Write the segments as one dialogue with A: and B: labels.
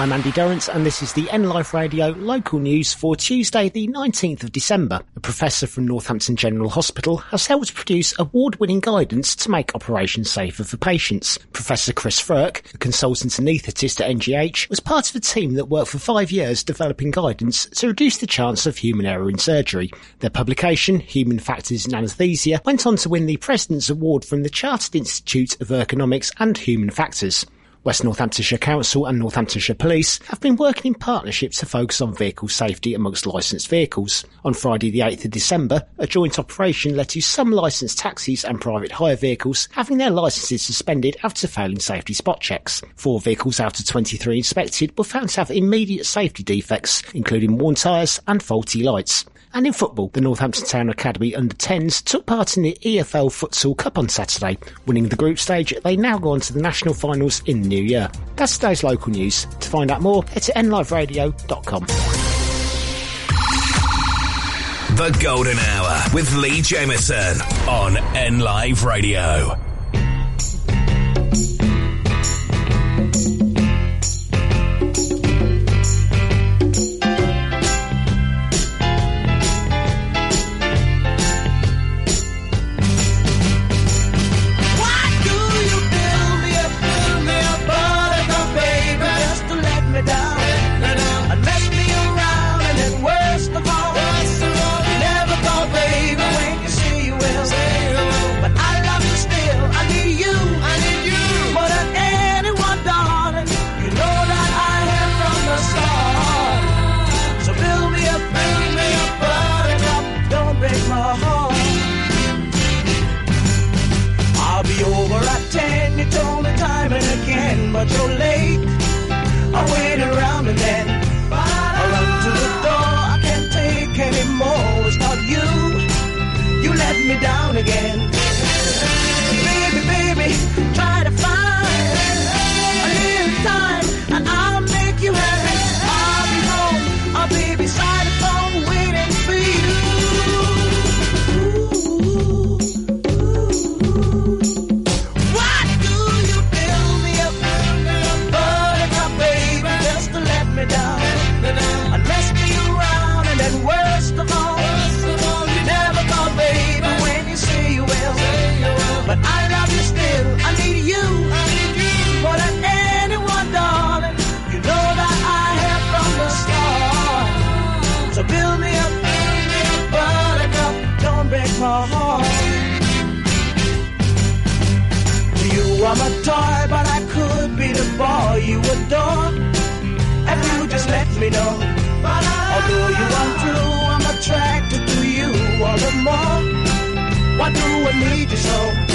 A: I'm Andy Durrant and this is the N Live Radio local news for Tuesday the 19th of December. A professor from Northampton General Hospital has helped produce award-winning guidance to make operations safer for patients. Professor Chris Frerk, a consultant anaesthetist at NGH, was part of a team that worked for five years developing guidance to reduce the chance of human error in surgery. Their publication, Human Factors in Anaesthesia, went on to win the President's Award from the Chartered Institute of Ergonomics and Human Factors. West Northamptonshire Council and Northamptonshire Police have been working in partnership to focus on vehicle safety amongst licensed vehicles. On Friday the 8th of December, a joint operation led to some licensed taxis and private hire vehicles having their licences suspended after failing safety spot checks. Four vehicles out of 23 inspected were found to have immediate safety defects, including worn tyres and faulty lights. And in football, the Northampton Town Academy under 10s took part in the EFL Futsal Cup on Saturday. Winning the group stage, they now go on to the national finals in the new year. That's today's local news. To find out more, head to nliveradio.com.
B: The Golden Hour with Lee Jameson on N Live Radio.
C: Why do I need you so?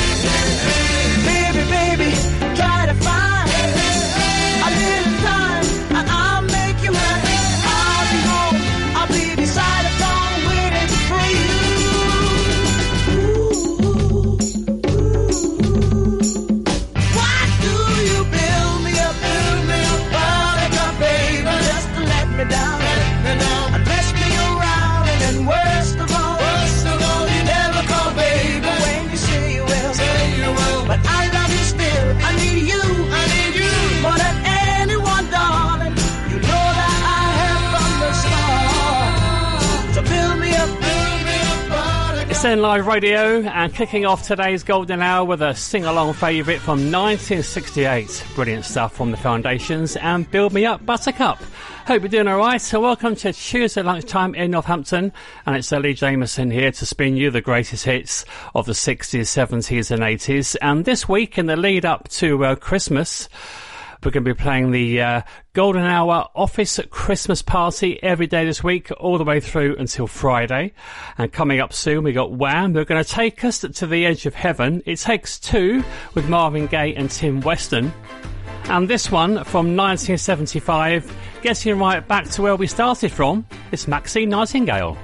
C: Buttercup.
D: It's N Live Radio and kicking off today's golden hour with a sing along favourite from 1968. Brilliant stuff from the Foundations and Build Me Up Buttercup. Hope you're doing alright. So, welcome to Tuesday lunchtime in Northampton. And it's Lee Jameson here to spin you the greatest hits of the 60s, 70s, and 80s. And this week, in the lead up to uh, Christmas, we're going to be playing the uh, Golden Hour Office Christmas Party every day this week, all the way through until Friday. And coming up soon, we got Wham. They're going to take us to the edge of heaven. It takes two with Marvin Gaye and Kim Weston. And this one from 1975, getting right back to where we started from, is Maxine Nightingale.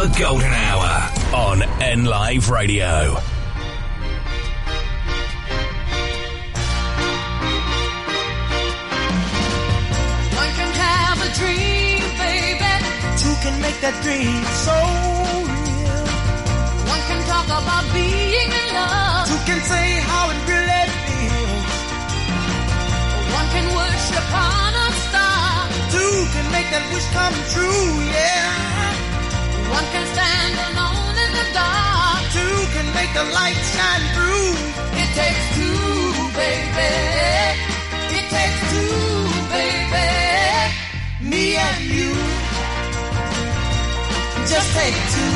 E: The Golden Hour on N Live Radio.
F: One can have a dream, baby.
B: Two can make that dream so real.
F: One can talk about being in love.
B: Two can say how it really feels.
F: One can wish upon a star.
B: Two can make that wish come true, yeah.
F: One can stand alone in the dark.
B: Two can make the light shine through.
F: It takes two, baby. It takes two, baby.
B: Me and you. Just take two.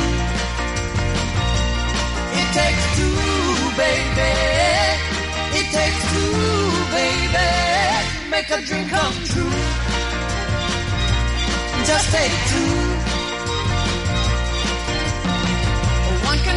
F: It takes two, baby. It takes two, baby. Make a dream come true.
B: Just take two.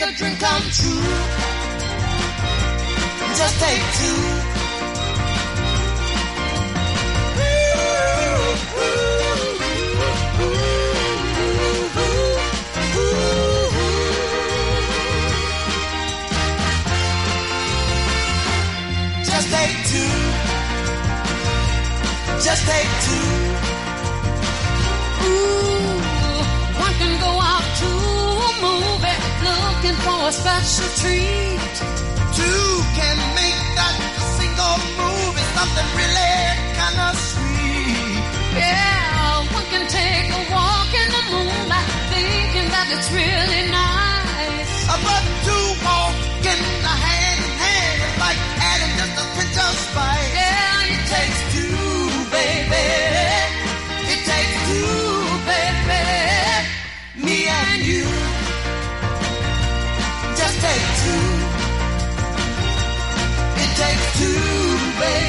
B: make a dream come true. Just take two. Just take two. Just take two.
F: For special treat.
B: Two can make that single move is something really kind of sweet.
F: Yeah, one can take a walk in the moonlight, thinking that it's really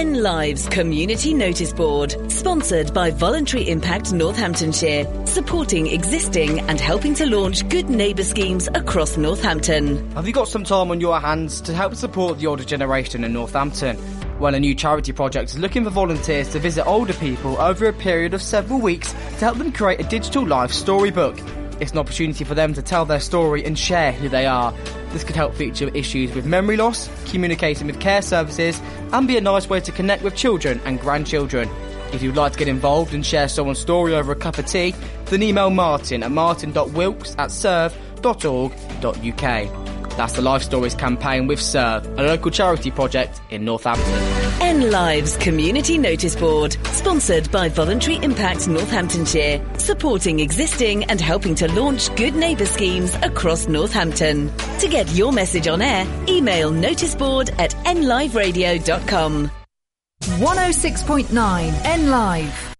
E: N
G: Lives Community Notice Board, sponsored by Voluntary Impact Northamptonshire, supporting existing and helping to launch good neighbour schemes across Northampton.
H: Have you got some time on your hands to help support the older generation in Northampton? Well, a new charity project is looking for volunteers to visit older people over a period of several weeks to help them create a digital life storybook. It's an opportunity for them to tell their story and share who they are. This could help feature issues with memory loss, communicating with care services, and be a nice way to connect with children and grandchildren. If you'd like to get involved and share someone's story over a cup of tea, then email martin at martin.wilkes at serve.org.uk. That's the Life Stories campaign with Serve, a local charity project in Northampton.
G: N Lives Community Notice Board, sponsored by Voluntary Impact Northamptonshire, supporting existing and helping to launch good neighbour schemes across Northampton. To get your message on air, email noticeboard at nliveradio.com.
I: 106.9 N Live.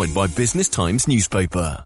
J: by Business Times newspaper.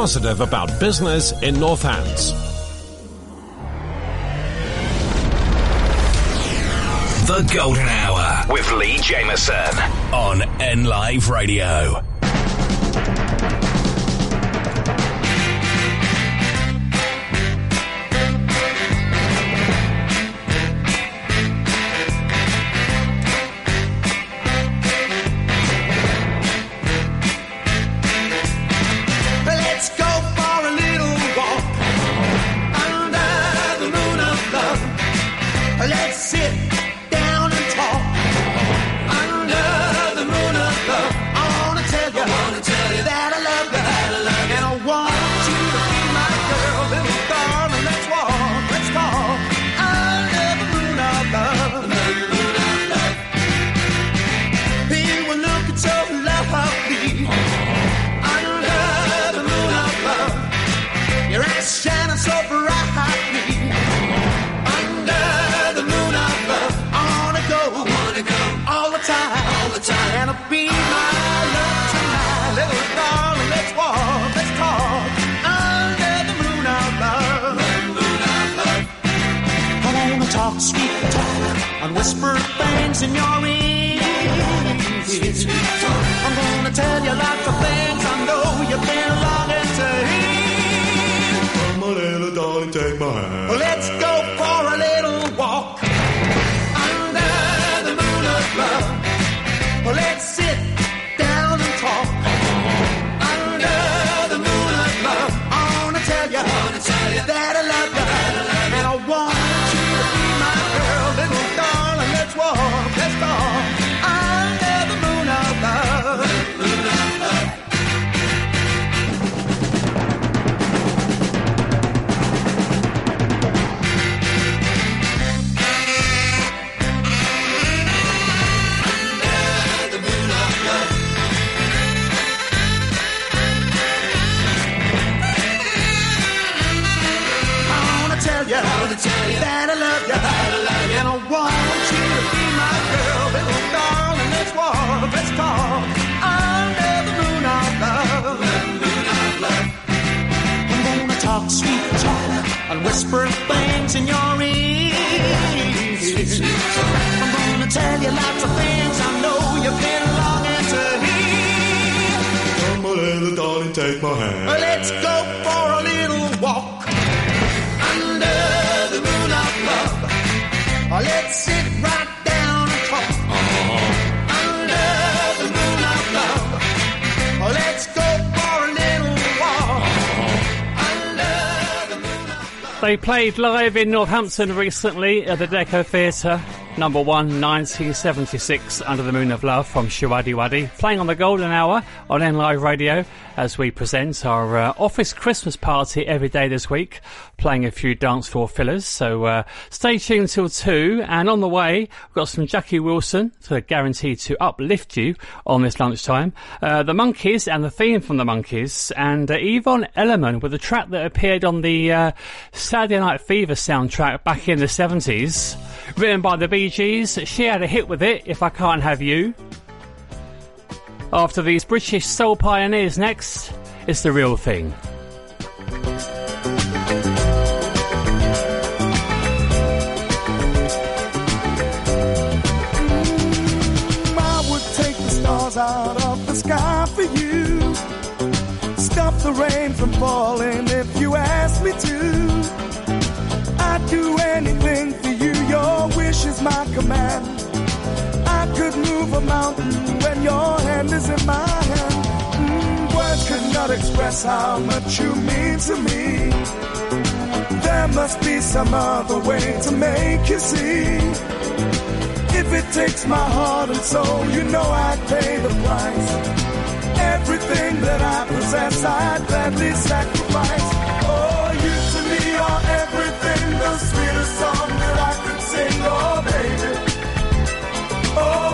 K: positive about business in Northants.
E: The Golden Hour with Lee Jameson on N Live Radio.
L: Whisper things in your
D: played live in Northampton recently at the Deco Theatre. Number one, 1976, Under the Moon of Love from Showaddywaddy. Playing on the Golden Hour on N Live Radio as we present our uh, office Christmas party every day this week. Playing a few dance floor fillers. So uh, stay tuned till two. And on the way, we've got some Jackie Wilson to guarantee to uplift you on this lunchtime. Uh, the Monkees and the theme from the Monkees. And uh, Yvonne Elliman with a track that appeared on the uh, Saturday Night Fever soundtrack back in the 70s. Written by the Bee Gees. She had a hit with it, If I Can't Have You. After these British soul pioneers next, it's the real thing.
M: I would take the stars out of the sky for you. Stop the rain from falling if you ask me to. I'd do anything for you, your wish is my command. Could move a mountain when your hand is in my hand. Mm, words could not express how much you mean to me. There must be some other way to make you see. If it takes my heart and soul, you know I'd pay the price. Everything that I possess, I'd gladly sacrifice. Oh, you to me are everything, the sweetest song that I could sing. Oh, baby. Oh,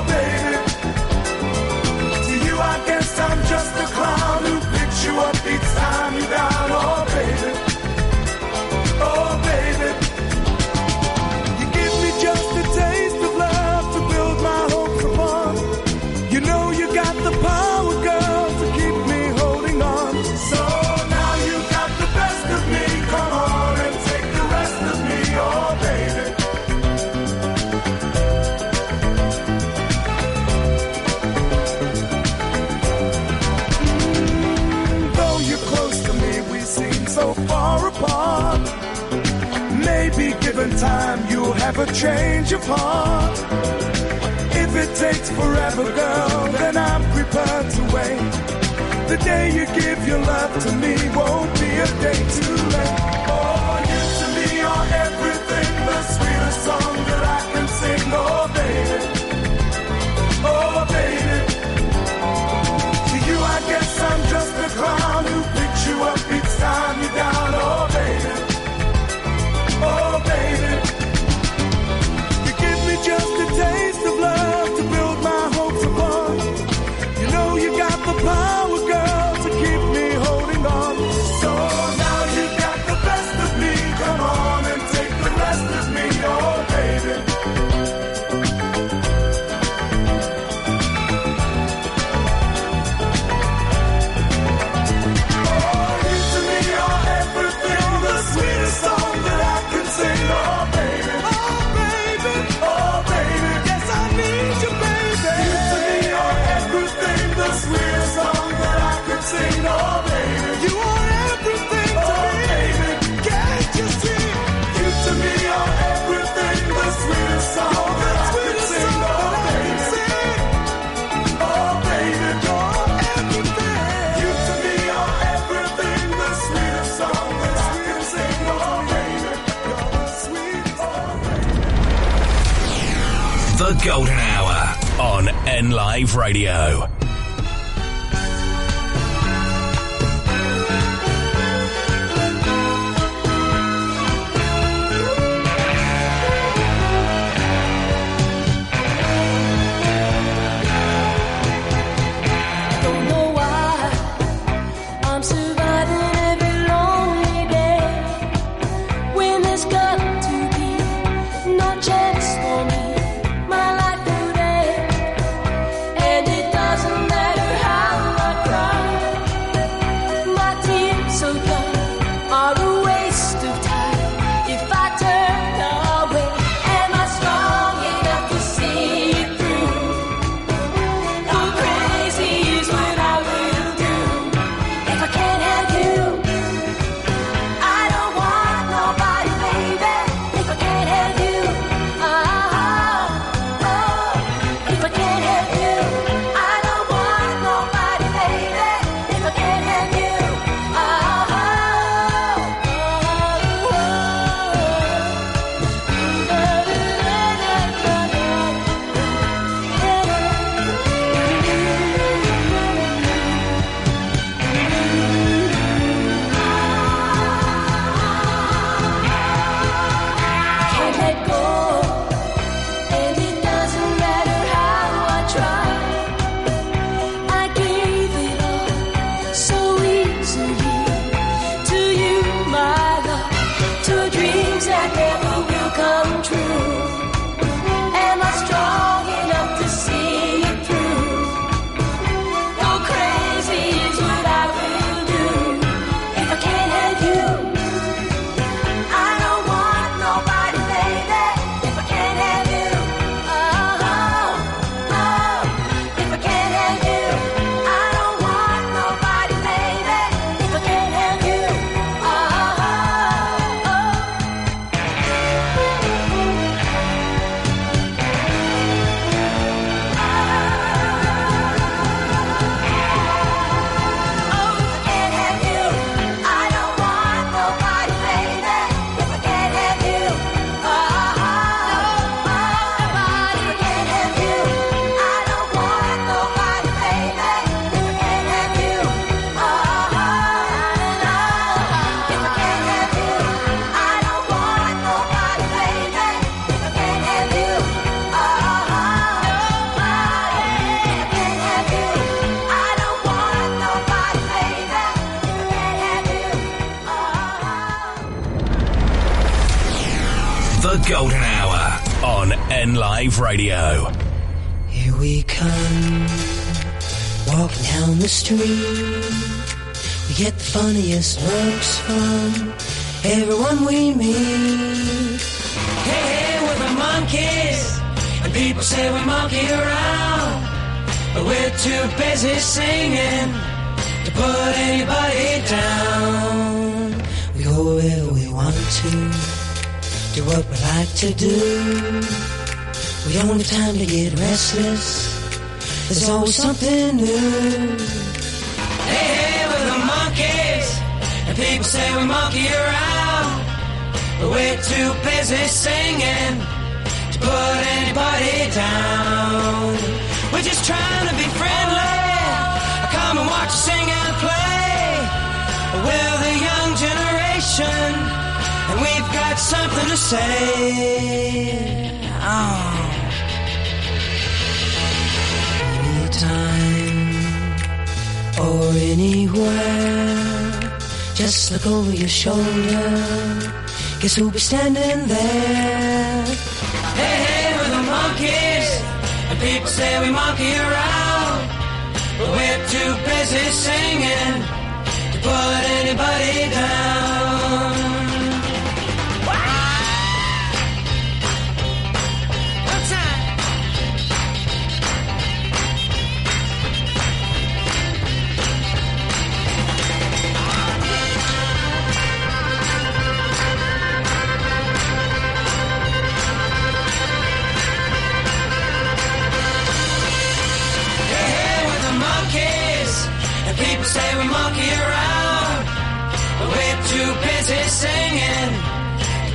M: picks you time, you'll have a change of heart. If it takes forever, girl, then I'm prepared to wait. The day you give your love to me won't be a day too late. Oh,
N: Live Radio. Radio.
O: Here we come, walking down the street. We get the funniest looks from everyone we meet. Hey, hey, we're the Monkees, and people say we monkey around. But we're too busy singing to put anybody down. We go wherever we want to, do what we like to do. We don't have time to get restless. There's always something new. Hey, hey, we're the Monkees, and people say we monkey around. But we're too busy singing to put anybody down. We're just trying to be friendly. Come and watch us sing and play. We're the young generation, and we've got something to say. Oh. Anytime or anywhere, just look over your shoulder. Guess who'll be standing there? Hey, hey, we're the Monkees, and people say we monkey around. But we're too busy singing to put anybody down. Busy singing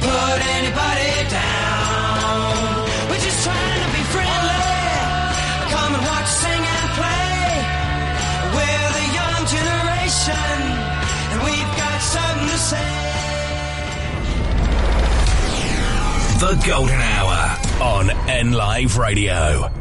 O: put anybody down. We're just trying to be friendly. Come and watch sing and play. We're the young generation, and we've got something to say.
N: The Golden Hour on N Live Radio.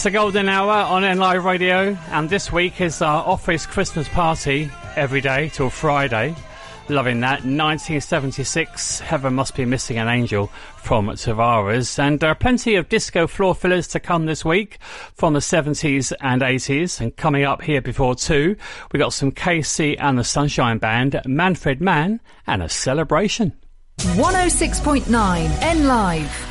M: It's
D: the golden hour on N Live Radio, and this week is our office Christmas party every day till Friday. Loving that. 1976, Heaven Must Be Missing an Angel from Tavares. And there are plenty of disco floor fillers to come this week from the 70s and 80s. And coming up here before two, we got some KC and the Sunshine Band, Manfred Mann, and a celebration.
I: 106.9 N Live.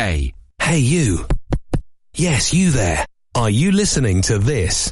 E: Hey, you. Yes, you there. Are you listening to this?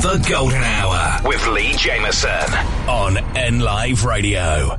N: The Golden Hour with Lee Jameson on N Live Radio.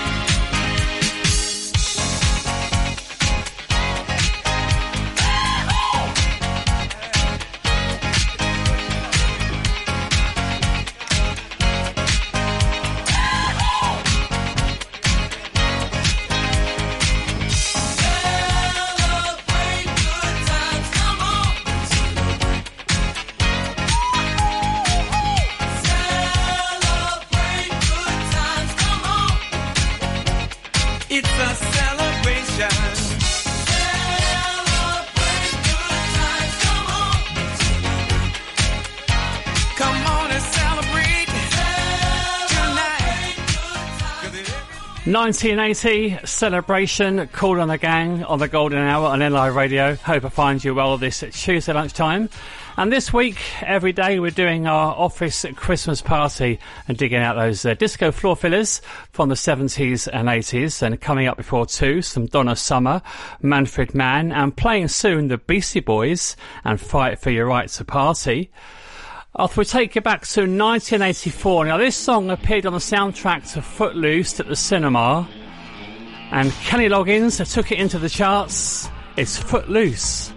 D: 1980 celebration Kool and the Gang on the golden hour on NLive Radio. Hope I find you well this Tuesday lunchtime. And this week, every day, we're doing our office Christmas party and digging out those uh, disco floor fillers from the 70s and 80s. And coming up before two, some Donna Summer, Manfred Mann, and playing soon the Beastie Boys and Fight for Your Right to Party. After we take you back to 1984. Now, this song appeared on the soundtrack to Footloose at the cinema, and Kenny Loggins took it into the charts. It's Footloose.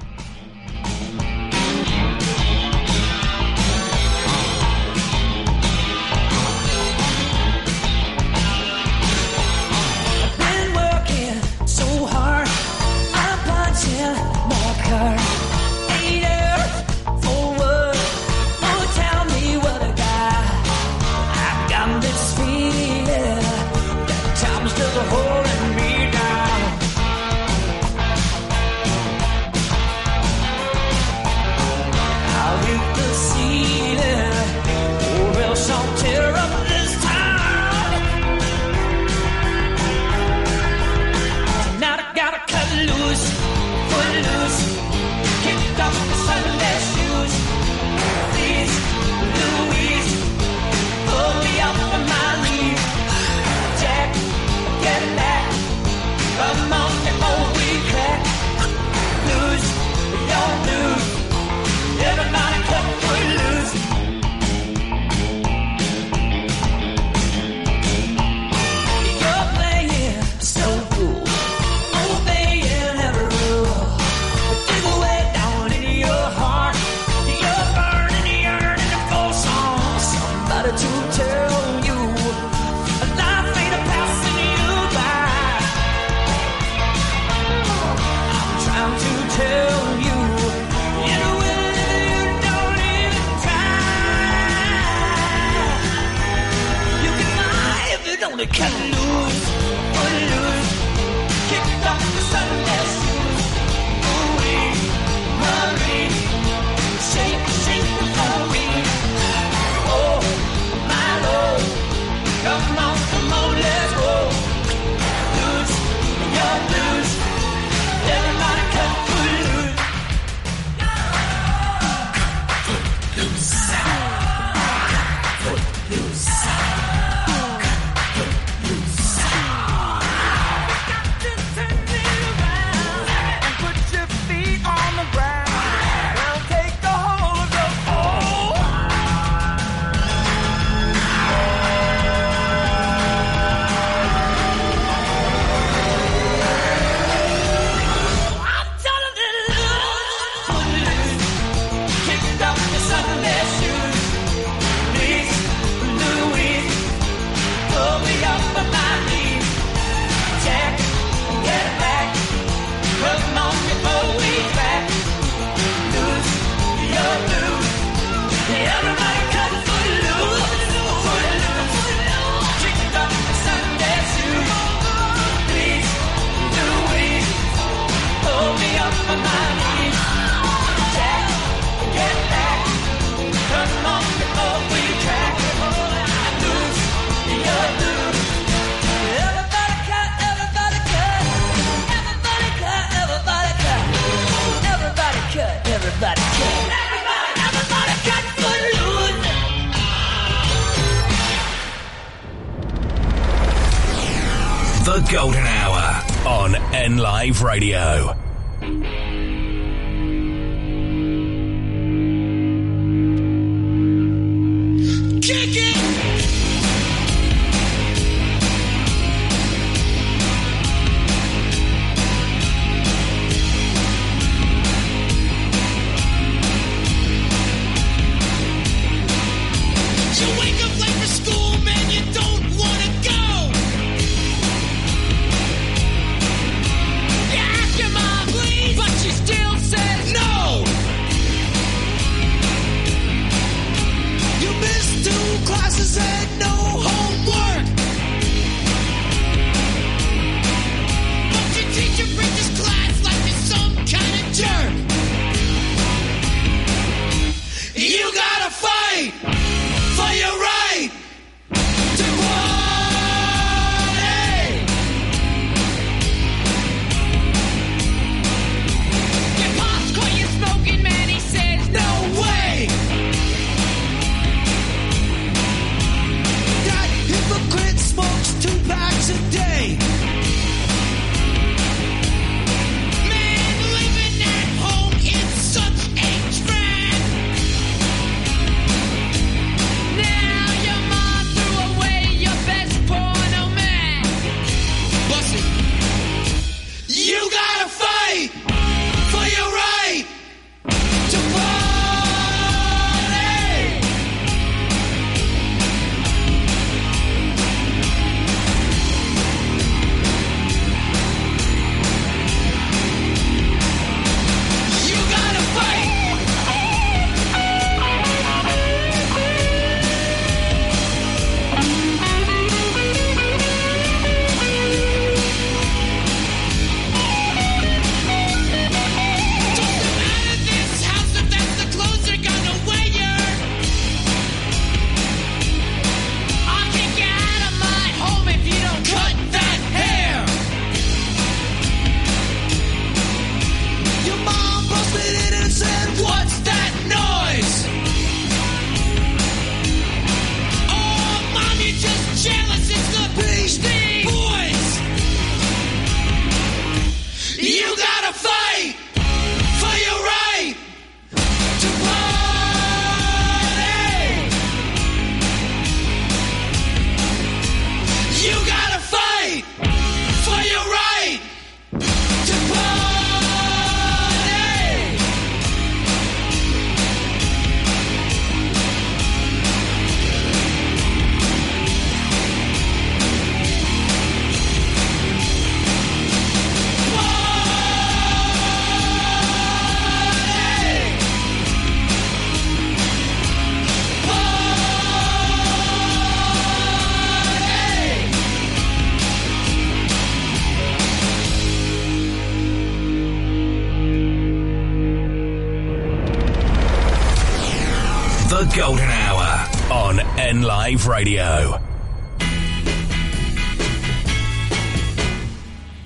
N: Live Radio.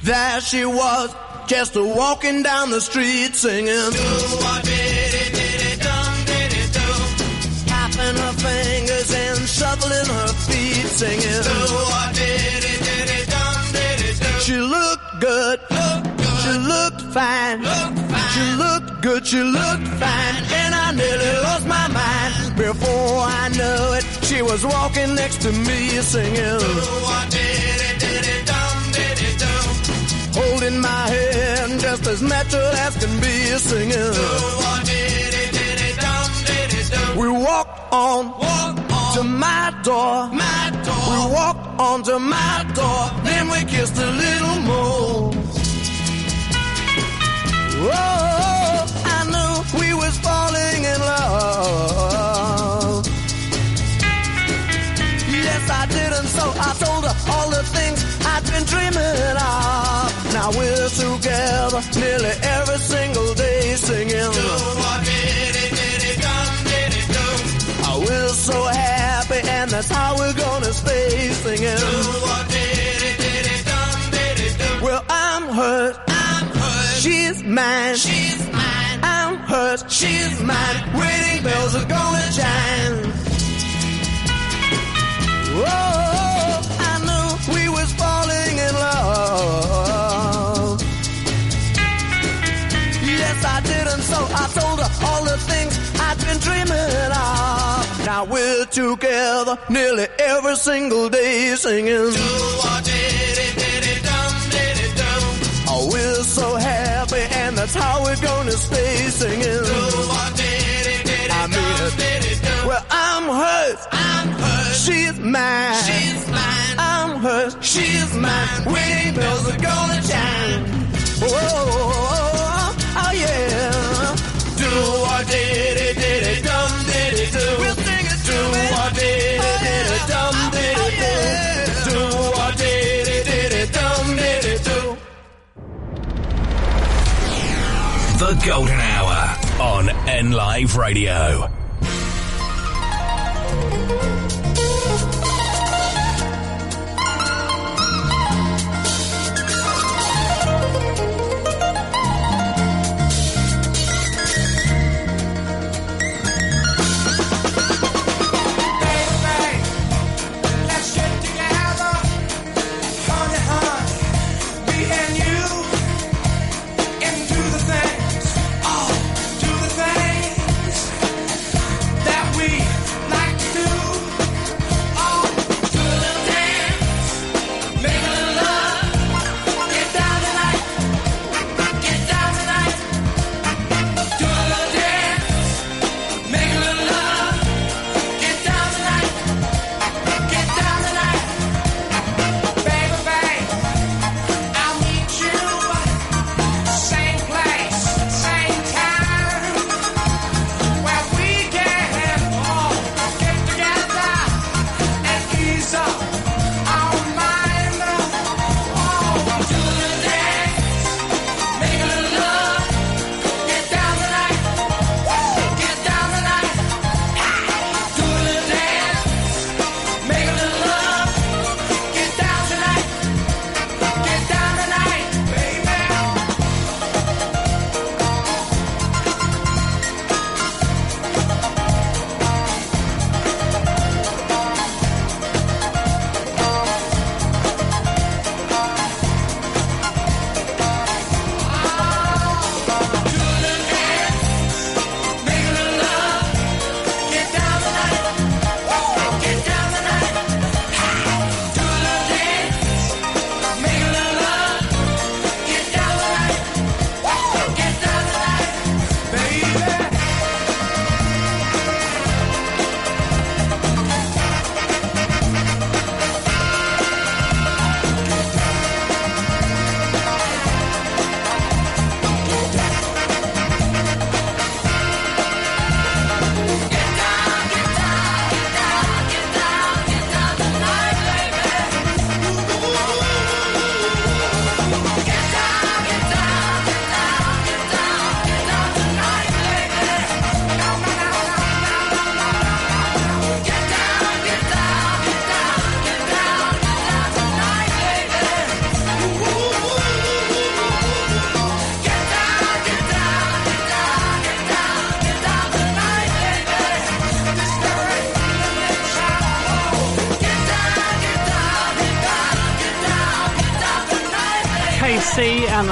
L: There she was, just walking down the street singing. Tapping her fingers and shuffling her feet singing. She looked good. She looked fine. She looked good. She looked fine. And I nearly lost my mind. Before I knew it, she was walking next to me singing. Holding my hand just as natural as can be singing. We walked on, to my door. my door. We walked on to my door. Then we kissed a little more. Oh, all the things I've been dreaming of. Now we're together nearly every single day singing. Oh, we're so happy, and that's how we're gonna stay singing. Well, I'm hurt. I'm hurt. She's mine. She's mine. I'm hers. She's mine. Wedding bells are gonna chime. Yes, I did, and so I told her all the things I'd been dreaming of. Now we're together nearly every single day singing. Oh, we're so happy, and that's how we're gonna stay singing. I mean it. Well, I'm hers. I'm hers. She's mine. She's mine. I'm. She's mine. Wedding bells are gonna chime. Oh, oh, oh, yeah. Do or diddy diddy dum diddy do. We'll sing it do or diddy diddy dum diddy do. Do or diddy diddy dum diddy do.
N: The Golden Hour on N Live Radio.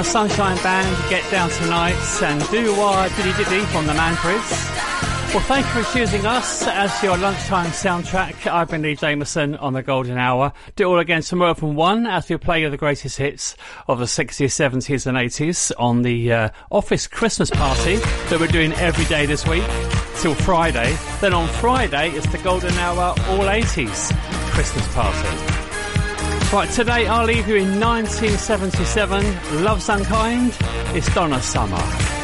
D: Sunshine Band get down tonight and do wah diddy diddy from the Manfreds. Well, thank you for choosing us as your lunchtime soundtrack. I've been Lee Jameson on the Golden Hour. Do it all again tomorrow from one as we play the greatest hits of the 60s, 70s, and 80s on the uh, office Christmas party that we're doing every day this week till Friday. Then on Friday, it's the Golden Hour All 80s Christmas party. Right, today I'll leave you in 1977. Love's Unkind. It's Donna Summer.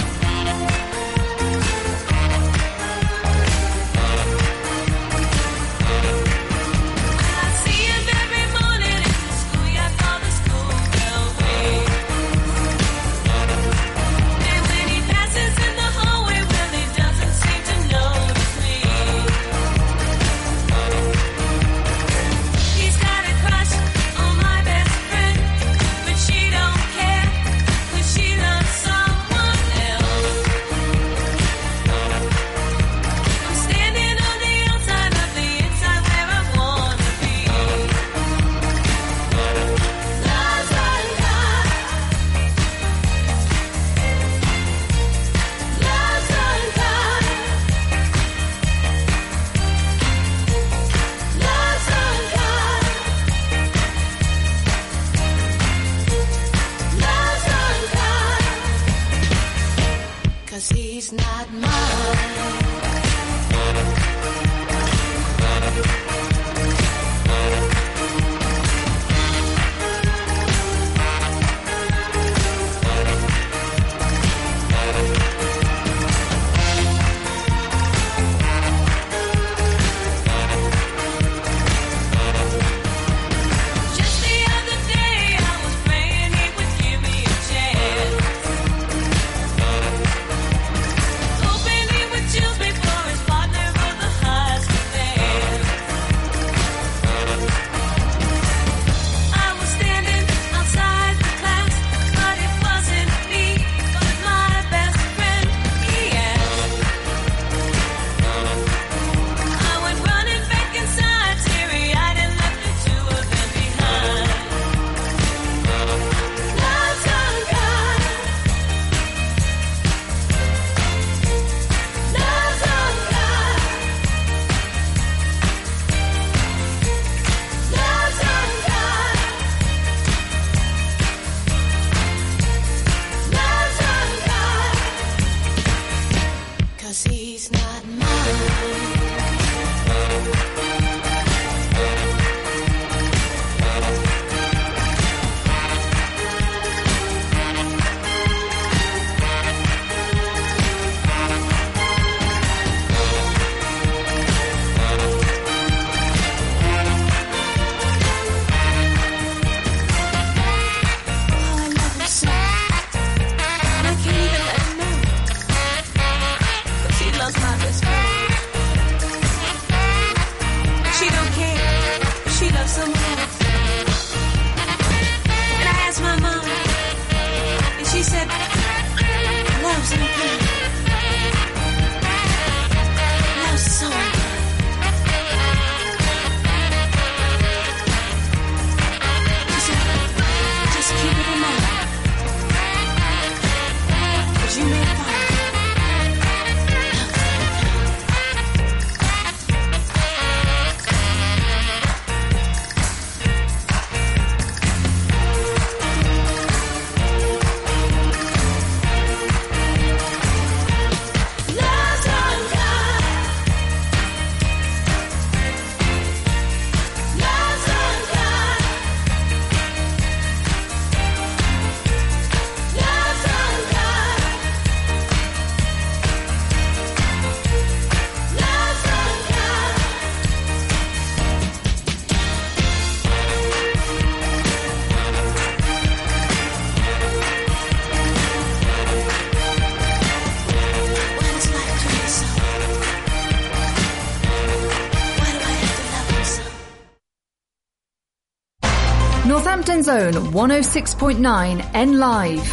I: Own 106.9 N Live.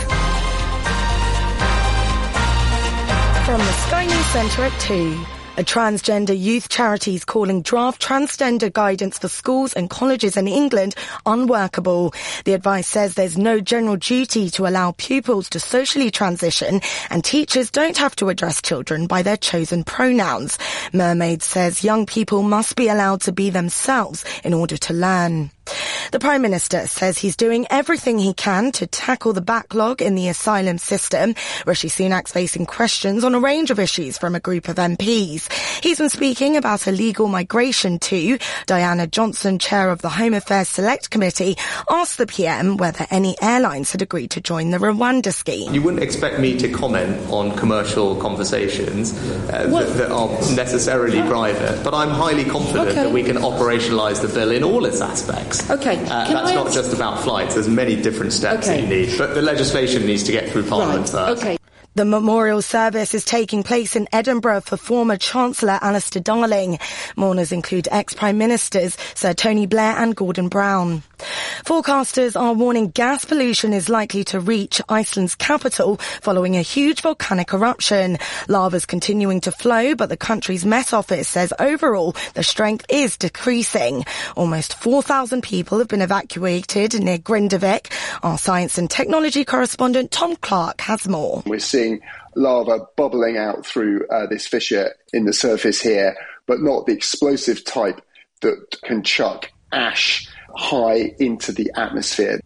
P: From the Sky News Centre at 2. A transgender youth charity is calling draft transgender guidance for schools and colleges in England unworkable. The advice says there's no general duty to allow pupils to socially transition and teachers don't have to address children by their chosen pronouns. Mermaids says young people must be allowed to be themselves in order to learn. The Prime Minister says he's doing everything he can to tackle the backlog in the asylum system. Rishi Sunak's facing questions on a range of issues from a group of MPs. He's been speaking about illegal migration too. Diana Johnson, chair of the Home Affairs Select Committee, asked the PM whether any airlines had agreed to join the Rwanda scheme.
Q: You wouldn't expect me to comment on commercial conversations uh, that, that are necessarily private, but I'm highly confident
R: Okay.
Q: that we can operationalise the bill in all its aspects.
R: Okay,
Q: Uh,
R: can
Q: that's
R: I
Q: not just about flights. There's many different steps that you need, but the legislation needs to get through Parliament first.
P: Okay. The memorial service is taking place in Edinburgh for former Chancellor Alistair Darling. Mourners include ex-Prime Ministers Sir Tony Blair and Gordon Brown. Forecasters are warning gas pollution is likely to reach Iceland's capital following a huge volcanic eruption. Lava's continuing to flow, but the country's Met Office says overall the strength is decreasing. Almost 4,000 people have been evacuated near Grindavik. Our science and technology correspondent Tom Clark has more.
S: We're seeing lava bubbling out through uh, this fissure in the surface here, but not the explosive type that can chuck ash high into the atmosphere.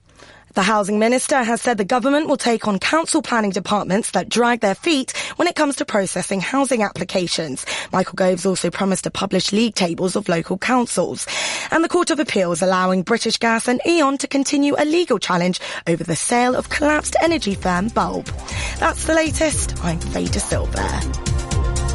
P: The housing minister has said the government will take on council planning departments that drag their feet when it comes to processing housing applications. Michael Gove's also promised to publish league tables of local councils. And the Court of Appeals allowing British Gas and E.ON to continue a legal challenge over the sale of collapsed energy firm Bulb. That's the latest. I'm Veda Silver.